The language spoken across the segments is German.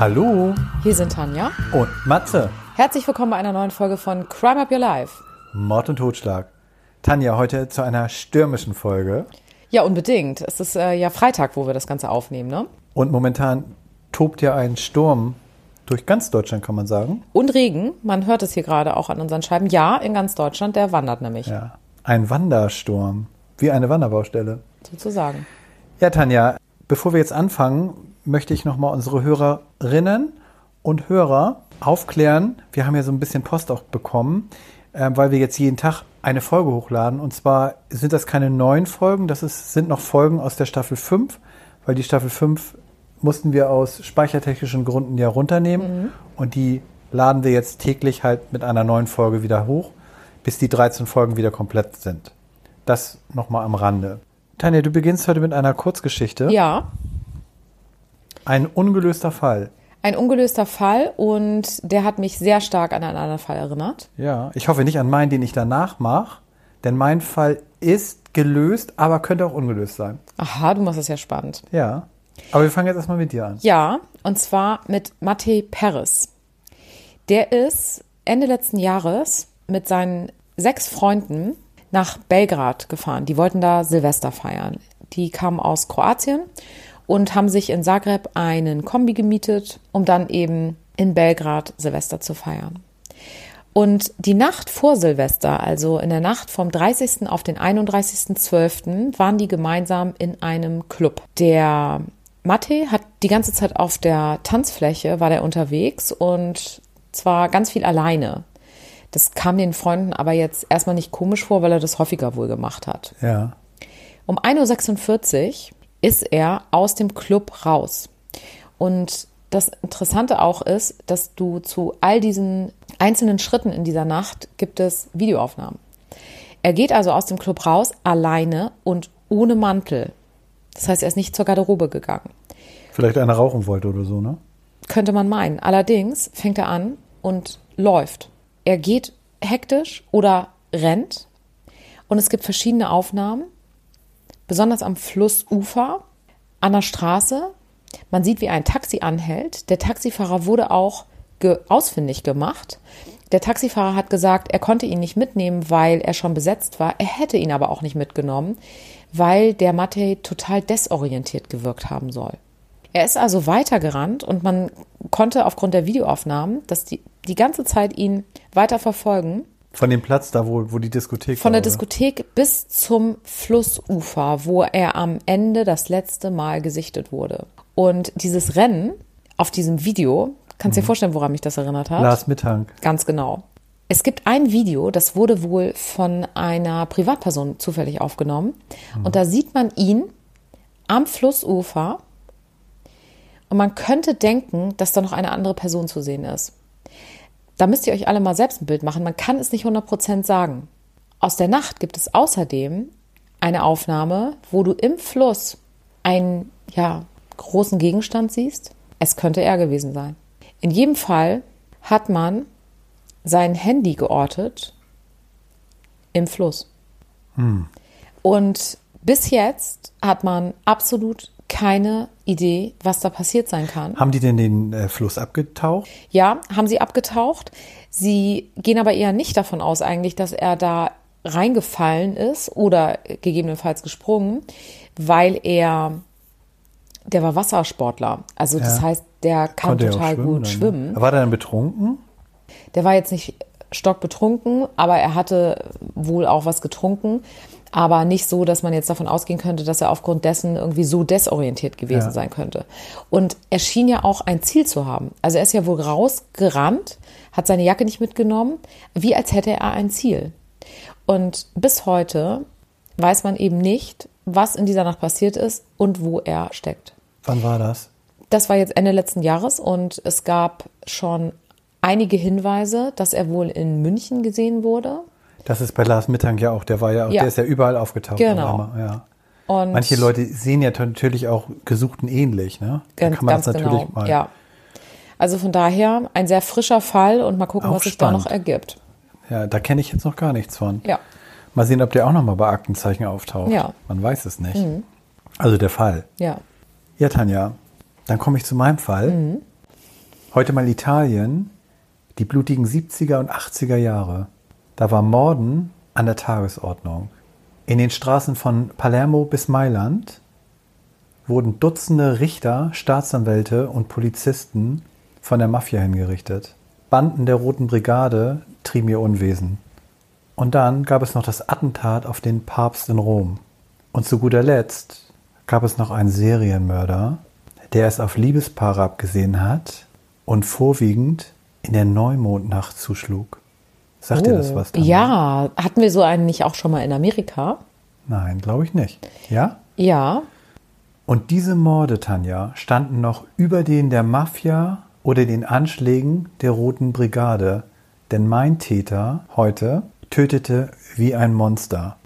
Hallo Hier sind Tanja. und Matze. Herzlich willkommen bei einer neuen Folge von Crime Up Your Life. Mord und Totschlag. Tanja, heute zu einer stürmischen Folge. Ja, unbedingt. Es ist äh, ja Freitag, wo wir das Ganze aufnehmen, ne? Und momentan tobt ja ein Sturm durch ganz Deutschland, kann man sagen. Und Regen, man hört es hier gerade auch an unseren Scheiben. Ja, in ganz Deutschland, der wandert nämlich, Ja. Ein Wandersturm. Wie eine Wanderbaustelle. sozusagen. Ja, Tanja, bevor wir jetzt anfangen, möchte ich nochmal unsere Hörerinnen und Hörer aufklären. Wir haben ja so ein bisschen Post auch bekommen, äh, weil wir jetzt jeden Tag eine Folge hochladen. Und zwar sind das keine neuen Folgen, das ist, sind noch Folgen aus der Staffel 5, weil die Staffel 5 mussten wir aus speichertechnischen Gründen ja runternehmen. Und die laden wir jetzt täglich halt mit einer neuen Folge wieder hoch, bis die 13 Folgen wieder komplett sind. Das nochmal am Rande. Tanja, du beginnst heute mit einer Kurzgeschichte. Ja, Ein ungelöster Fall. ein ungelöster Fall und der hat mich sehr stark an einen anderen Fall erinnert. Ja, ich hoffe nicht an meinen, den ich danach mache, denn mein Fall ist gelöst, aber könnte auch ungelöst sein. Aha, du machst es ja spannend. Ja. Aber wir fangen jetzt erstmal mit dir an. Ja, und zwar mit Matej Peres. Der ist Ende letzten Jahres mit seinen sechs Freunden nach Belgrad gefahren. Die wollten da Silvester feiern. Die kamen aus Kroatien und haben sich in Zagreb einen Kombi gemietet, um dann eben in Belgrad Silvester zu feiern. Und die Nacht vor Silvester, also in der Nacht vom 30. auf den 31.12., waren die gemeinsam in einem Club. Der Mathe hat die ganze Zeit auf der Tanzfläche, war der unterwegs und zwar ganz viel alleine. Das kam den Freunden aber jetzt erstmal nicht komisch vor, weil er das häufiger wohl gemacht hat. Ja. Um 1.46 Uhr ist er aus dem Club raus. Und das Interessante auch ist, dass du zu all diesen einzelnen Schritten in dieser Nacht gibt es Videoaufnahmen. Er geht also aus dem Club raus, alleine und ohne Mantel. Das heißt, er ist nicht zur Garderobe gegangen. Vielleicht einer rauchen wollte oder so, ne? Könnte man meinen. Allerdings fängt er an und läuft. Er geht hektisch oder rennt. Und es gibt verschiedene Aufnahmen, besonders am Flussufer, an der Straße. Man sieht, wie ein Taxi anhält. Der Taxifahrer wurde auch ge ausfindig gemacht. Der Taxifahrer hat gesagt, er konnte ihn nicht mitnehmen, weil er schon besetzt war. Er hätte ihn aber auch nicht mitgenommen, weil der Matej total desorientiert gewirkt haben soll. Er ist also weitergerannt und man konnte aufgrund der Videoaufnahmen, dass die die ganze Zeit ihn weiter verfolgen, Von dem Platz da, wo, wo die Diskothek von war. der Diskothek bis zum Flussufer, wo er am Ende das letzte Mal gesichtet wurde. Und dieses Rennen auf diesem Video, kannst dir vorstellen, woran mich das erinnert hat? oder? Lars Mittank. Ganz genau. Es gibt ein Video, das wurde wohl von einer Privatperson zufällig aufgenommen. Und da sieht man ihn am Flussufer. Und man könnte denken, dass da noch eine andere Person zu sehen ist. Da müsst ihr euch alle mal selbst ein Bild machen. Man kann es nicht 100% sagen. Aus der Nacht gibt es außerdem eine Aufnahme, wo du im Fluss einen ja, großen Gegenstand siehst. Es könnte er gewesen sein. In jedem Fall hat man sein Handy geortet im Fluss. Und bis jetzt hat man absolut keine Idee, was da passiert sein kann. Haben die denn den äh, Fluss abgetaucht? Ja, haben sie abgetaucht. Sie gehen aber eher nicht davon aus eigentlich, dass er da reingefallen ist oder gegebenenfalls gesprungen, weil er, der war Wassersportler. Also das Ja. heißt, der kann Konnte total gut dann, ne? schwimmen. War der dann betrunken? Der war jetzt nicht stockbetrunken, aber er hatte wohl auch was getrunken. Aber nicht so, dass man jetzt davon ausgehen könnte, dass er aufgrund dessen irgendwie so desorientiert gewesen Ja. sein könnte. Und er schien ja auch ein Ziel zu haben. Also er ist ja wohl rausgerannt, hat seine Jacke nicht mitgenommen, wie als hätte er ein Ziel. Und bis heute weiß man eben nicht, was in dieser Nacht passiert ist und wo er steckt. Wann war das? Das war jetzt Ende letzten Jahres und es gab schon einige Hinweise, dass er wohl in München gesehen wurde. Das ist bei Lars Mittank ja auch. Der war ja, auch, Ja. der ist ja überall aufgetaucht. Genau. Ja. Und Manche Leute sehen ja natürlich auch Gesuchten ähnlich, ne? Da ganz, kann man ganz das natürlich genau. mal. Ja. Also von daher ein sehr frischer Fall und mal gucken, Auch was sich da noch spannend. ergibt. Ja, da kenne ich jetzt noch gar nichts von. Ja. Mal sehen, ob der auch nochmal bei Aktenzeichen auftaucht. Ja. Mhm. Man weiß es nicht. Also der Fall. Ja. Ja, Tanja, dann komme ich zu meinem Fall. Mhm. Heute mal Italien, die blutigen 70er und 80er Jahre. Da war Morden an der Tagesordnung. In den Straßen von Palermo bis Mailand wurden Dutzende Richter, Staatsanwälte und Polizisten von der Mafia hingerichtet. Banden der Roten Brigade trieben ihr Unwesen. Und dann gab es noch das Attentat auf den Papst in Rom. Und zu guter Letzt gab es noch einen Serienmörder, der es auf Liebespaare abgesehen hat und vorwiegend in der Neumondnacht zuschlug. Sagt dir das Oh, was? Tanja? Ja, hatten wir so einen nicht auch schon mal in Amerika? Nein, glaube ich nicht. Ja? Ja. Und diese Morde, Tanja, standen noch über denen der Mafia oder den Anschlägen der Roten Brigade. Denn mein Täter heute tötete wie ein Monster.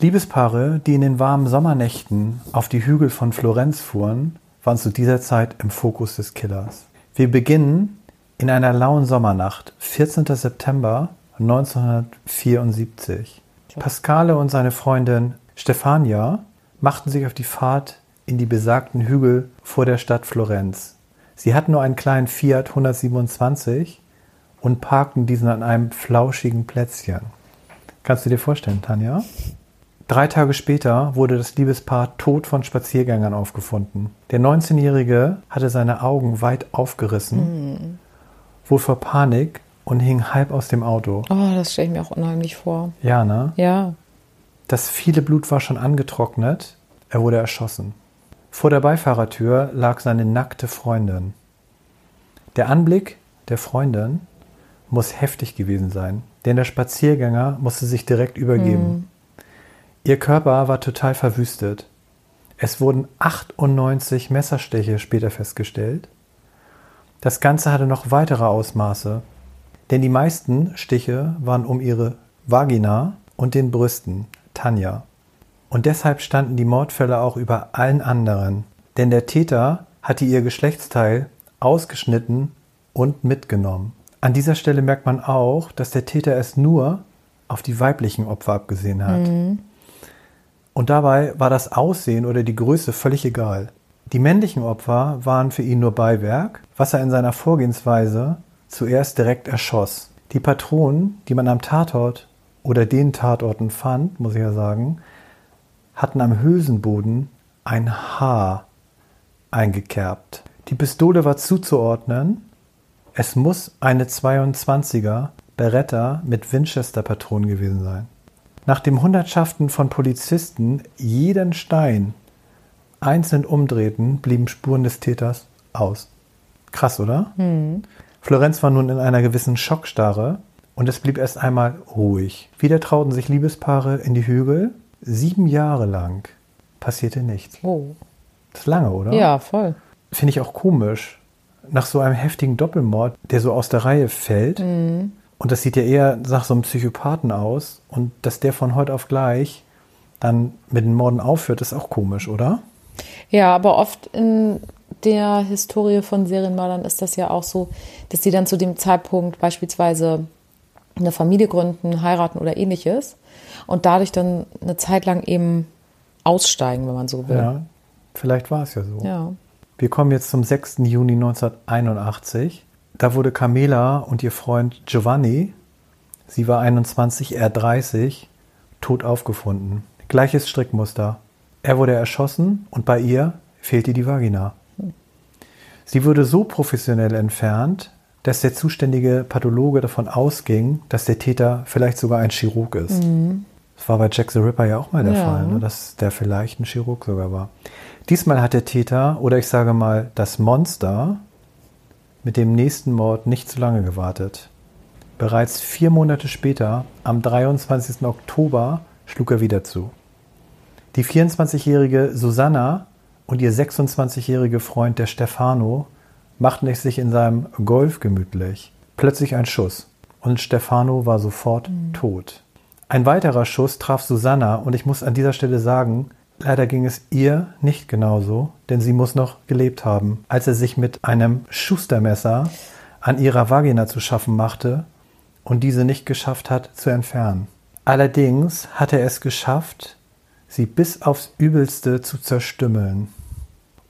Liebespaare, die in den warmen Sommernächten auf die Hügel von Florenz fuhren, waren zu dieser Zeit im Fokus des Killers. Wir beginnen in einer lauen Sommernacht, 14. September 1974. Pascale und seine Freundin Stefania machten sich auf die Fahrt in die besagten Hügel vor der Stadt Florenz. Sie hatten nur einen kleinen Fiat 127 und parkten diesen an einem flauschigen Plätzchen. Kannst du dir vorstellen, Tanja? Drei Tage später wurde das Liebespaar tot von Spaziergängern aufgefunden. Der 19-Jährige hatte seine Augen weit aufgerissen, wohl vor Panik und hing halb aus dem Auto. Oh, das stelle ich mir auch unheimlich vor. Ja, ne? Ja. Das viele Blut war schon angetrocknet. Er wurde erschossen. Vor der Beifahrertür lag seine nackte Freundin. Der Anblick der Freundin muss heftig gewesen sein, denn der Spaziergänger musste sich direkt übergeben. Ihr Körper war total verwüstet. Es wurden 98 Messerstiche später festgestellt. Das Ganze hatte noch weitere Ausmaße, denn die meisten Stiche waren um ihre Vagina und den Brüsten, Tanja. Und deshalb standen die Mordfälle auch über allen anderen, denn der Täter hatte ihr Geschlechtsteil ausgeschnitten und mitgenommen. An dieser Stelle merkt man auch, dass der Täter es nur auf die weiblichen Opfer abgesehen hat. Und dabei war das Aussehen oder die Größe völlig egal. Die männlichen Opfer waren für ihn nur Beiwerk, was er in seiner Vorgehensweise zuerst direkt erschoss. Die Patronen, die man am Tatort oder den Tatorten fand, muss ich ja sagen, hatten am Hülsenboden ein Haar eingekerbt. Die Pistole war zuzuordnen. Es muss eine 22er Beretta mit Winchester-Patronen gewesen sein. Nachdem Hundertschaften von Polizisten jeden Stein einzeln umdrehten, blieben Spuren des Täters aus. Krass, oder? Florenz war nun in einer gewissen Schockstarre und es blieb erst einmal ruhig. Wieder trauten sich Liebespaare in die Hügel. Sieben Jahre lang passierte nichts. Oh. Das ist lange, oder? Ja, voll. Finde ich auch komisch. Nach so einem heftigen Doppelmord, der so aus der Reihe fällt. Und das sieht ja eher nach so einem Psychopathen aus. Und dass der von heute auf gleich dann mit den Morden aufhört, ist auch komisch, oder? Ja, aber oft in der Historie von Serienmördern ist das ja auch so, dass sie dann zu dem Zeitpunkt beispielsweise eine Familie gründen, heiraten oder ähnliches und dadurch dann eine Zeit lang eben aussteigen, wenn man so will. Ja. Vielleicht war es ja so. Ja. Wir kommen jetzt zum 6. Juni 1981. Da wurde Carmela und ihr Freund Giovanni, sie war 21, er 30, tot aufgefunden. Gleiches Strickmuster. Er wurde erschossen und bei ihr fehlte die Vagina. Sie wurde so professionell entfernt, dass der zuständige Pathologe davon ausging, dass der Täter vielleicht sogar ein Chirurg ist. Das war bei Jack the Ripper ja auch mal der Ja. Fall, ne? dass der vielleicht ein Chirurg sogar war. Diesmal hat der Täter, oder ich sage mal das Monster, mit dem nächsten Mord nicht zu lange gewartet. Bereits vier Monate später, am 23. Oktober, schlug er wieder zu. Die 24-jährige Susanna und ihr 26-jährige Freund der Stefano machten es sich in seinem Golf gemütlich. Plötzlich ein Schuss und Stefano war sofort tot. Ein weiterer Schuss traf Susanna und ich muss an dieser Stelle sagen, leider ging es ihr nicht genauso, denn sie muss noch gelebt haben, als er sich mit einem Schustermesser an ihrer Vagina zu schaffen machte und diese nicht geschafft hat zu entfernen. Allerdings hat er es geschafft, sie bis aufs Übelste zu zerstümmeln.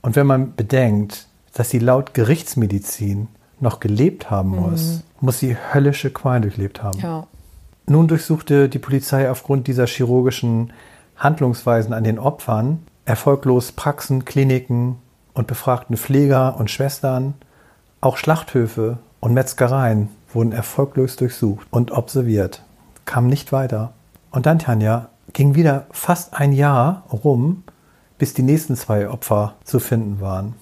Und wenn man bedenkt, dass sie laut Gerichtsmedizin noch gelebt haben muss, muss sie höllische Qualen durchlebt haben. Ja. Nun durchsuchte die Polizei aufgrund dieser chirurgischen Handlungsweisen an den Opfern erfolglos Praxen, Kliniken und befragten Pfleger und Schwestern. Auch Schlachthöfe und Metzgereien wurden erfolglos durchsucht und observiert, kamen nicht weiter. Und dann, Tanja, ging wieder fast ein Jahr rum, bis die nächsten zwei Opfer zu finden waren.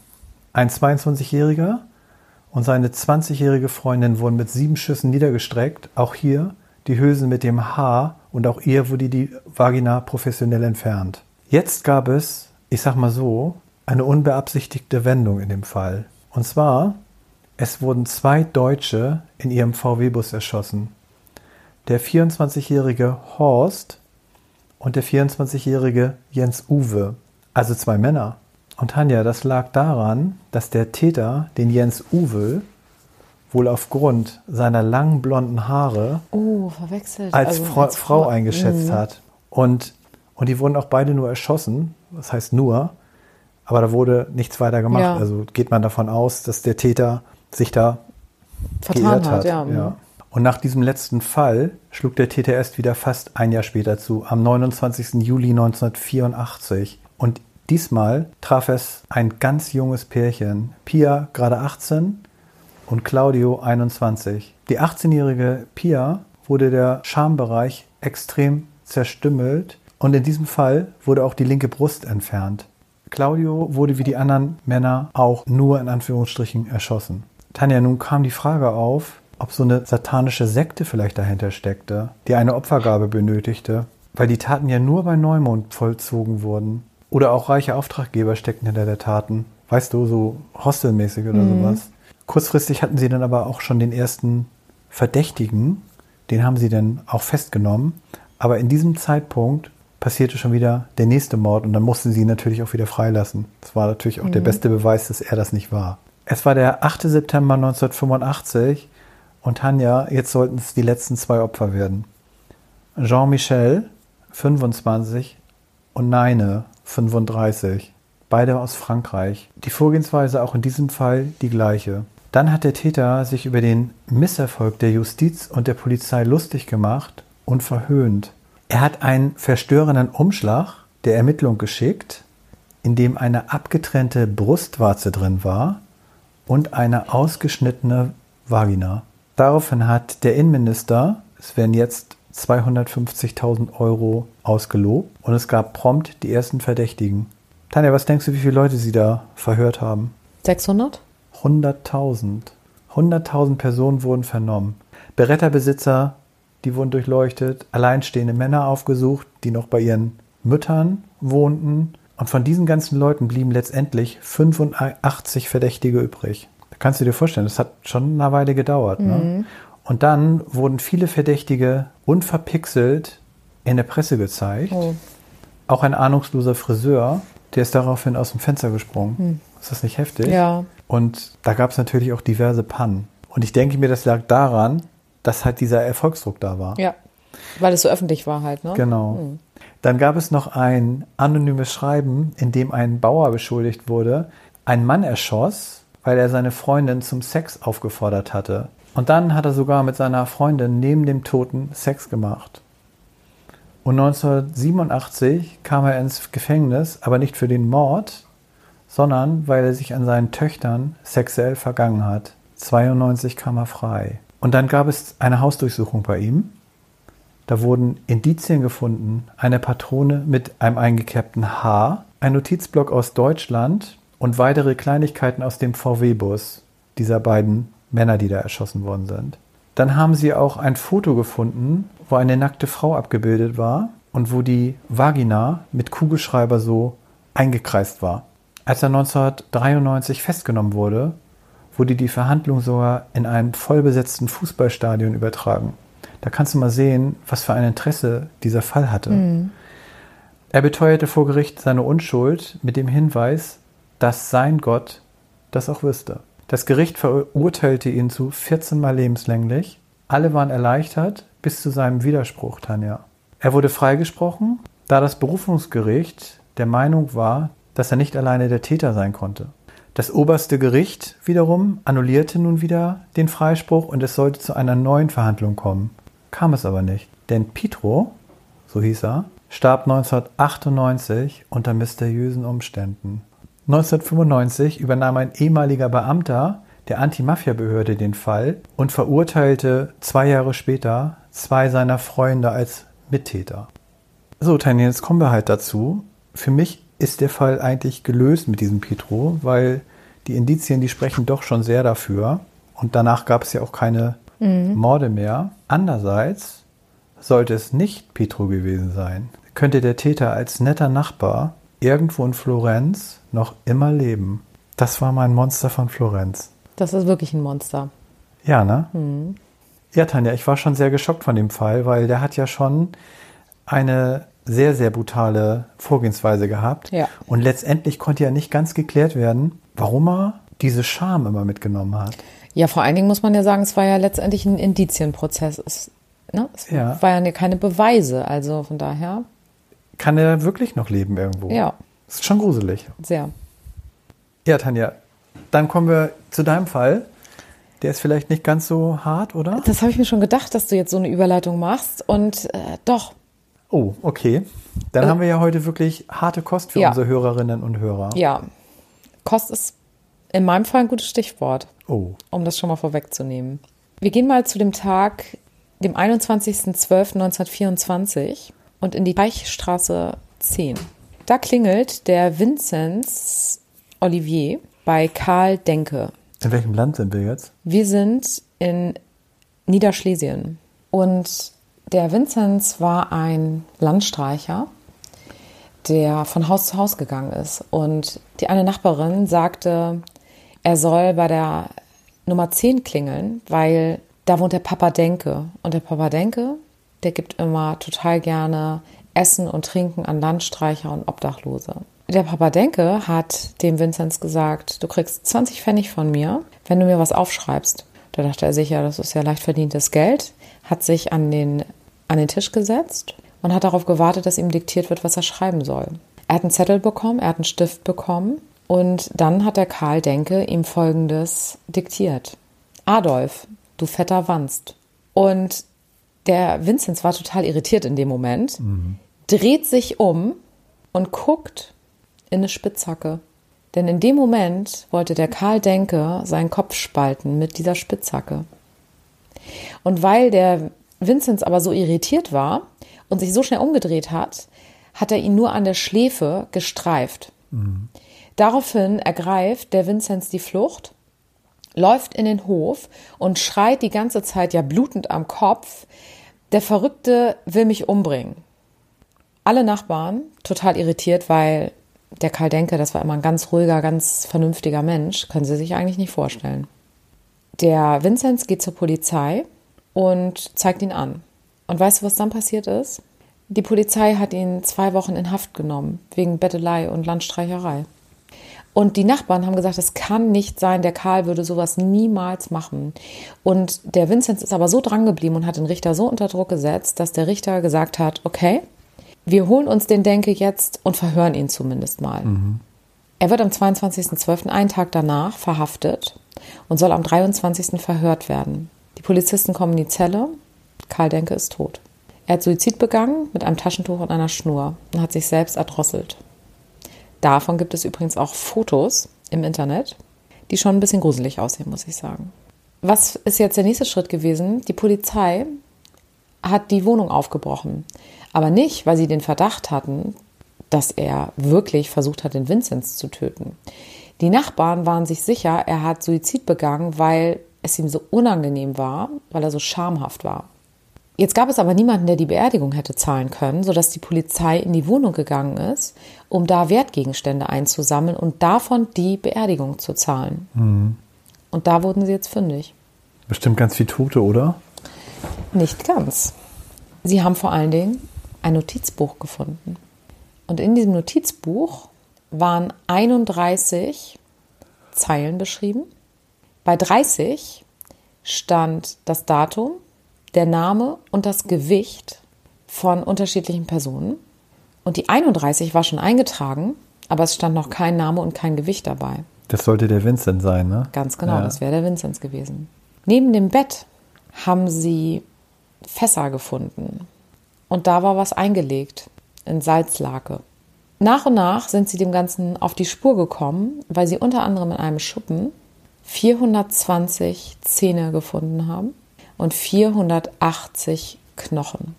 Ein 22-Jähriger und seine 20-jährige Freundin wurden mit sieben Schüssen niedergestreckt. Auch hier die Hülsen mit dem Haar und auch ihr wurde die Vagina professionell entfernt. Jetzt gab es, ich sag mal so, eine unbeabsichtigte Wendung in dem Fall. Und zwar, es wurden zwei Deutsche in ihrem VW-Bus erschossen. Der 24-jährige Horst und der 24-jährige Jens Uwe. Also zwei Männer. Und Tanja, das lag daran, dass der Täter, den Jens Uwe, wohl aufgrund seiner langen blonden Haare Oh, als, Also Frau, als Frau Frau- eingeschätzt Mhm. hat. Und, und die wurden auch beide nur erschossen. Das heißt nur. Aber da wurde nichts weiter gemacht. Ja. Also geht man davon aus, dass der Täter sich da Vertan hat, hat. ja. mhm. Und nach diesem letzten Fall schlug der erst wieder fast ein Jahr später zu, am 29. Juli 1984. Und diesmal traf es ein ganz junges Pärchen, Pia gerade 18 und Claudio 21. Die 18-jährige Pia wurde der Schambereich extrem zerstümmelt und in diesem Fall wurde auch die linke Brust entfernt. Claudio wurde wie die anderen Männer auch nur in Anführungsstrichen erschossen. Tanja, nun kam die Frage auf, ob so eine satanische Sekte vielleicht dahinter steckte, die eine Opfergabe benötigte, weil die Taten ja nur bei Neumond vollzogen wurden. Oder auch reiche Auftraggeber steckten hinter der Taten. Weißt du, so hostelmäßig oder sowas. Kurzfristig hatten sie dann aber auch schon den ersten Verdächtigen, den haben sie dann auch festgenommen. Aber in diesem Zeitpunkt passierte schon wieder der nächste Mord und dann mussten sie ihn natürlich auch wieder freilassen. Das war natürlich auch der beste Beweis, dass er das nicht war. Es war der 8. September 1985 und Tanja, jetzt sollten es die letzten zwei Opfer werden. Jean-Michel, 25 und Neine, 35. Beide aus Frankreich. Die Vorgehensweise auch in diesem Fall die gleiche. Dann hat der Täter sich über den Misserfolg der Justiz und der Polizei lustig gemacht und verhöhnt. Er hat einen verstörenden Umschlag der Ermittlung geschickt, in dem eine abgetrennte Brustwarze drin war und eine ausgeschnittene Vagina. Daraufhin hat der Innenminister, es werden jetzt 250.000 Euro ausgelobt und es gab prompt die ersten Verdächtigen. Tanja, was denkst du, wie viele Leute sie da verhört haben? 600? 100.000. 100.000 Personen wurden vernommen. Beretterbesitzer, die wurden durchleuchtet, alleinstehende Männer aufgesucht, die noch bei ihren Müttern wohnten. Und von diesen ganzen Leuten blieben letztendlich 85 Verdächtige übrig. Da kannst du dir vorstellen, das hat schon eine Weile gedauert. Ne? Und dann wurden viele Verdächtige unverpixelt in der Presse gezeigt. Oh. Auch ein ahnungsloser Friseur, der ist daraufhin aus dem Fenster gesprungen. Ist das nicht heftig? Ja. Und da gab es natürlich auch diverse Pannen. Und ich denke mir, das lag daran, dass halt dieser Erfolgsdruck da war. Ja. Weil es so öffentlich war halt, ne? Genau. Dann gab es noch ein anonymes Schreiben, in dem ein Bauer beschuldigt wurde, ein Mann erschoss, weil er seine Freundin zum Sex aufgefordert hatte. Und dann hat er sogar mit seiner Freundin neben dem Toten Sex gemacht. Und 1987 kam er ins Gefängnis, aber nicht für den Mord, sondern weil er sich an seinen Töchtern sexuell vergangen hat. 92 kam er frei. Und dann gab es eine Hausdurchsuchung bei ihm. Da wurden Indizien gefunden, eine Patrone mit einem eingekerbten Haar, ein Notizblock aus Deutschland und weitere Kleinigkeiten aus dem VW-Bus dieser beiden Männer, die da erschossen worden sind. Dann haben sie auch ein Foto gefunden, wo eine nackte Frau abgebildet war und wo die Vagina mit Kugelschreiber so eingekreist war. Als er 1993 festgenommen wurde, wurde die Verhandlung sogar in einem vollbesetzten Fußballstadion übertragen. Da kannst du mal sehen, was für ein Interesse dieser Fall hatte. Er beteuerte vor Gericht seine Unschuld mit dem Hinweis, dass sein Gott das auch wüsste. Das Gericht verurteilte ihn zu 14 Mal lebenslänglich. Alle waren erleichtert bis zu seinem Widerspruch, Tanja. Er wurde freigesprochen, da das Berufungsgericht der Meinung war, dass er nicht alleine der Täter sein konnte. Das oberste Gericht wiederum annullierte nun wieder den Freispruch und es sollte zu einer neuen Verhandlung kommen. Kam es aber nicht. Denn Pietro, so hieß er, starb 1998 unter mysteriösen Umständen. 1995 übernahm ein ehemaliger Beamter der Anti-Mafia-Behörde den Fall und verurteilte zwei Jahre später zwei seiner Freunde als Mittäter. So, Tanja, jetzt kommen wir halt dazu. Für mich ist der Fall eigentlich gelöst mit diesem Pietro, weil die Indizien, die sprechen doch schon sehr dafür. Und danach gab es ja auch keine mhm. Morde mehr. Andererseits sollte es nicht Pietro gewesen sein, könnte der Täter als netter Nachbar irgendwo in Florenz noch immer leben. Das war mein Monster von Florenz. Das ist wirklich ein Monster. Ja, ne? Mhm. Ja, Tanja, ich war schon sehr geschockt von dem Fall, weil der hat ja schon eine sehr, sehr brutale Vorgehensweise gehabt. Ja. Und letztendlich konnte ja nicht ganz geklärt werden, warum er diese Scham immer mitgenommen hat. Ja, vor allen Dingen muss man ja sagen, es war ja letztendlich ein Indizienprozess. Es, ne? es ja. war ja keine Beweise, also von daher. Kann er wirklich noch leben irgendwo? Ja. Das ist schon gruselig. Sehr. Ja, Tanja, dann kommen wir zu deinem Fall. Der ist vielleicht nicht ganz so hart, oder? Das habe ich mir schon gedacht, dass du jetzt so eine Überleitung machst. Und äh, doch. Oh, okay. Dann äh, haben wir ja heute wirklich harte Kost für ja. unsere Hörerinnen und Hörer. Ja. Kost ist in meinem Fall ein gutes Stichwort. Oh. Um das schon mal vorwegzunehmen. Wir gehen mal zu dem Tag, dem 21.12.1924 und in die Reichstraße 10. Da klingelt der Vinzenz Olivier bei Karl Denke. In welchem Land sind wir jetzt? Wir sind in Niederschlesien. Und der Vinzenz war ein Landstreicher, der von Haus zu Haus gegangen ist. Und die eine Nachbarin sagte, er soll bei der Nummer 10 klingeln, weil da wohnt der Papa Denke. Und der Papa Denke, der gibt immer total gerne Essen und Trinken an Landstreicher und Obdachlose. Der Papa Denke hat dem Vinzenz gesagt, du kriegst 20 Pfennig von mir, wenn du mir was aufschreibst. Da dachte er sich, ja, das ist ja leicht verdientes Geld, hat sich an den, an den Tisch gesetzt und hat darauf gewartet, dass ihm diktiert wird, was er schreiben soll. Er hat einen Zettel bekommen, er hat einen Stift bekommen und dann hat der Karl Denke ihm folgendes diktiert. Adolf, du fetter Wanst. Und der Vinzenz war total irritiert in dem Moment, mhm. Dreht sich um und guckt in eine Spitzhacke. Denn in dem Moment wollte der Karl Denke seinen Kopf spalten mit dieser Spitzhacke. Und weil der Vinzenz aber so irritiert war und sich so schnell umgedreht hat, hat er ihn nur an der Schläfe gestreift. Mhm. Daraufhin ergreift der Vinzenz die Flucht, läuft in den Hof und schreit die ganze Zeit ja blutend am Kopf, der Verrückte will mich umbringen. Alle Nachbarn total irritiert, weil der Karl Denke, das war immer ein ganz ruhiger, ganz vernünftiger Mensch, können Sie sich eigentlich nicht vorstellen. Der Vinzenz geht zur Polizei und zeigt ihn an. Und weißt du, was dann passiert ist? Die Polizei hat ihn zwei Wochen in Haft genommen, wegen Bettelei und Landstreicherei. Und die Nachbarn haben gesagt, es kann nicht sein, der Karl würde sowas niemals machen. Und der Vinzenz ist aber so dran geblieben und hat den Richter so unter Druck gesetzt, dass der Richter gesagt hat, okay, wir holen uns den Denke jetzt und verhören ihn zumindest mal. Mhm. Er wird am 22.12., einen Tag danach, verhaftet und soll am 23. verhört werden. Die Polizisten kommen in die Zelle. Karl Denke ist tot. Er hat Suizid begangen mit einem Taschentuch und einer Schnur und hat sich selbst erdrosselt. Davon gibt es übrigens auch Fotos im Internet, die schon ein bisschen gruselig aussehen, muss ich sagen. Was ist jetzt der nächste Schritt gewesen? Die Polizei hat die Wohnung aufgebrochen. Aber nicht, weil sie den Verdacht hatten, dass er wirklich versucht hat, den Vinzenz zu töten. Die Nachbarn waren sich sicher, er hat Suizid begangen, weil es ihm so unangenehm war, weil er so schamhaft war. Jetzt gab es aber niemanden, der die Beerdigung hätte zahlen können, sodass die Polizei in die Wohnung gegangen ist, um da Wertgegenstände einzusammeln und davon die Beerdigung zu zahlen. Mhm. Und da wurden sie jetzt fündig. Bestimmt ganz viele Tote, oder? Nicht ganz. Sie haben vor allen Dingen ein Notizbuch gefunden. Und in diesem Notizbuch waren 31 Zeilen beschrieben. Bei 30 stand das Datum, der Name und das Gewicht von unterschiedlichen Personen. Und die 31 war schon eingetragen, aber es stand noch kein Name und kein Gewicht dabei. Das sollte der Vincent sein, ne? Ganz genau, Ja. das wäre der Vinzenz gewesen. Neben dem Bett haben sie Fässer gefunden. Und da war was eingelegt in Salzlake. Nach und nach sind sie dem Ganzen auf die Spur gekommen, weil sie unter anderem in einem Schuppen 420 Zähne gefunden haben und 480 Knochen.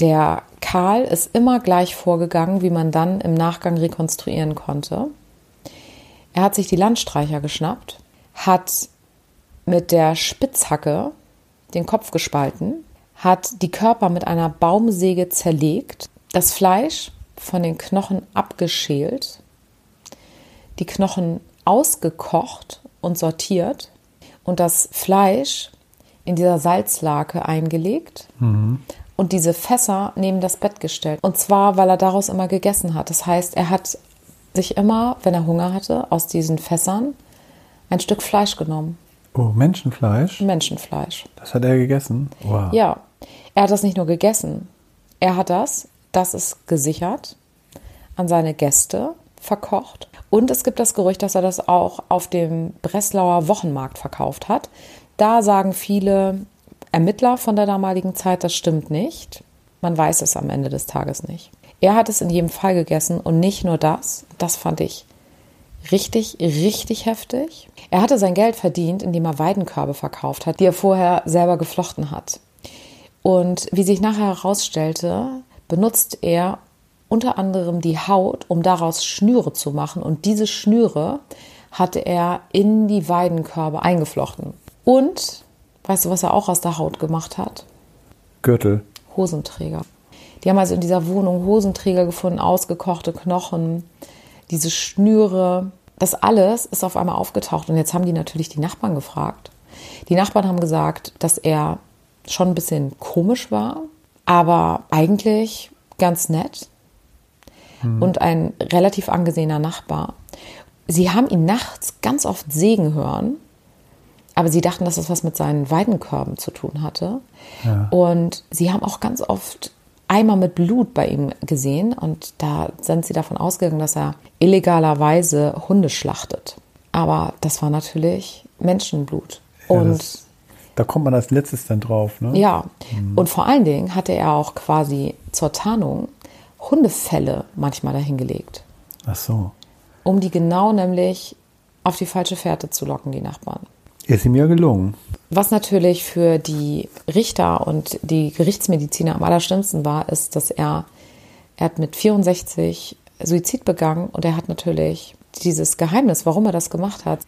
Der Karl ist immer gleich vorgegangen, wie man dann im Nachgang rekonstruieren konnte. Er hat sich die Landstreicher geschnappt, hat mit der Spitzhacke den Kopf gespalten, hat die Körper mit einer Baumsäge zerlegt, das Fleisch von den Knochen abgeschält, die Knochen ausgekocht und sortiert und das Fleisch in dieser Salzlake eingelegt und diese Fässer neben das Bett gestellt. Und zwar, weil er daraus immer gegessen hat. Das heißt, er hat sich immer, wenn er Hunger hatte, aus diesen Fässern ein Stück Fleisch genommen. Oh, Menschenfleisch? Menschenfleisch. Das hat er gegessen? Wow. Ja, er hat das nicht nur gegessen. Er hat das, das ist gesichert, an seine Gäste verkocht. Und es gibt das Gerücht, dass er das auch auf dem Breslauer Wochenmarkt verkauft hat. Da sagen viele Ermittler von der damaligen Zeit, das stimmt nicht. Man weiß es am Ende des Tages nicht. Er hat es in jedem Fall gegessen und nicht nur das. Das fand ich richtig, richtig heftig. Er hatte sein Geld verdient, indem er Weidenkörbe verkauft hat, die er vorher selber geflochten hat. Und wie sich nachher herausstellte, benutzt er unter anderem die Haut, um daraus Schnüre zu machen. Und diese Schnüre hatte er in die Weidenkörbe eingeflochten. Und, weißt du, was er auch aus der Haut gemacht hat? Gürtel. Hosenträger. Die haben also in dieser Wohnung Hosenträger gefunden, ausgekochte Knochen, diese Schnüre. Das alles ist auf einmal aufgetaucht. Und jetzt haben die natürlich die Nachbarn gefragt. Die Nachbarn haben gesagt, dass er schon ein bisschen komisch war, aber eigentlich ganz nett und ein relativ angesehener Nachbar. Sie haben ihn nachts ganz oft sägen hören, aber sie dachten, dass das was mit seinen Weidenkörben zu tun hatte. Und sie haben auch ganz oft Eimer mit Blut bei ihm gesehen und da sind sie davon ausgegangen, dass er illegalerweise Hunde schlachtet. Aber das war natürlich Menschenblut. Ja, Und da kommt man als letztes dann drauf, ne? ja, und vor allen Dingen hatte er auch quasi zur Tarnung Hundefälle manchmal dahingelegt, Ach so. um die genau nämlich auf die falsche Fährte zu locken, die Nachbarn. Ist ihm ja gelungen. Was natürlich für die Richter und die Gerichtsmediziner am allerschlimmsten war, ist, dass er, er hat mit 64 Suizid begangen und er hat natürlich dieses Geheimnis, warum er das gemacht hat,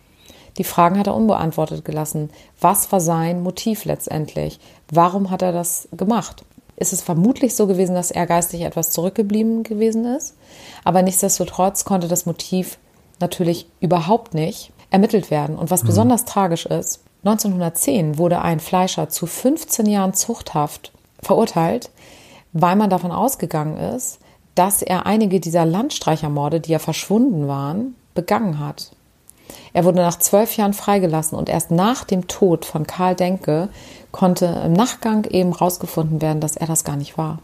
die Fragen hat er unbeantwortet gelassen. Was war sein Motiv letztendlich? Warum hat er das gemacht? Ist es vermutlich so gewesen, dass er geistig etwas zurückgeblieben gewesen ist? Aber nichtsdestotrotz konnte das Motiv natürlich überhaupt nicht ermittelt werden. Und was besonders tragisch ist, 1910 wurde ein Fleischer zu 15 Jahren Zuchthaft verurteilt, weil man davon ausgegangen ist, dass er einige dieser Landstreichermorde, die ja verschwunden waren, begangen hat. Er wurde nach zwölf Jahren freigelassen und erst nach dem Tod von Karl Denke konnte im Nachgang eben rausgefunden werden, dass er das gar nicht war.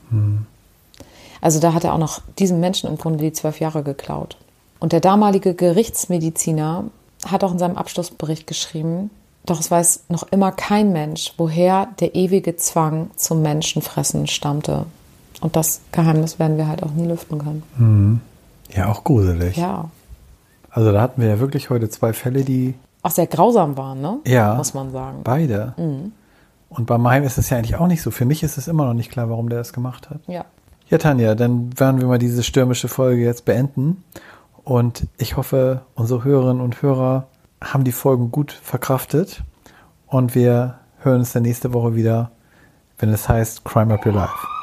Also da hat er auch noch diesem Menschen im Grunde die zwölf Jahre geklaut. Und der damalige Gerichtsmediziner hat auch in seinem Abschlussbericht geschrieben, doch es weiß noch immer kein Mensch, woher der ewige Zwang zum Menschenfressen stammte. Und das Geheimnis werden wir halt auch nie lüften können. Ja, auch gruselig. Ja. Also da hatten wir ja wirklich heute zwei Fälle, die Auch sehr grausam waren, ne? Ja. Muss man sagen. beide. Und bei meinem ist es ja eigentlich auch nicht so. Für mich ist es immer noch nicht klar, warum der das gemacht hat. Ja. Ja, Tanja, dann werden wir mal diese stürmische Folge jetzt beenden. Und ich hoffe, unsere Hörerinnen und Hörer haben die Folgen gut verkraftet. Und wir hören uns dann nächste Woche wieder, wenn es heißt Crime Up Your Life.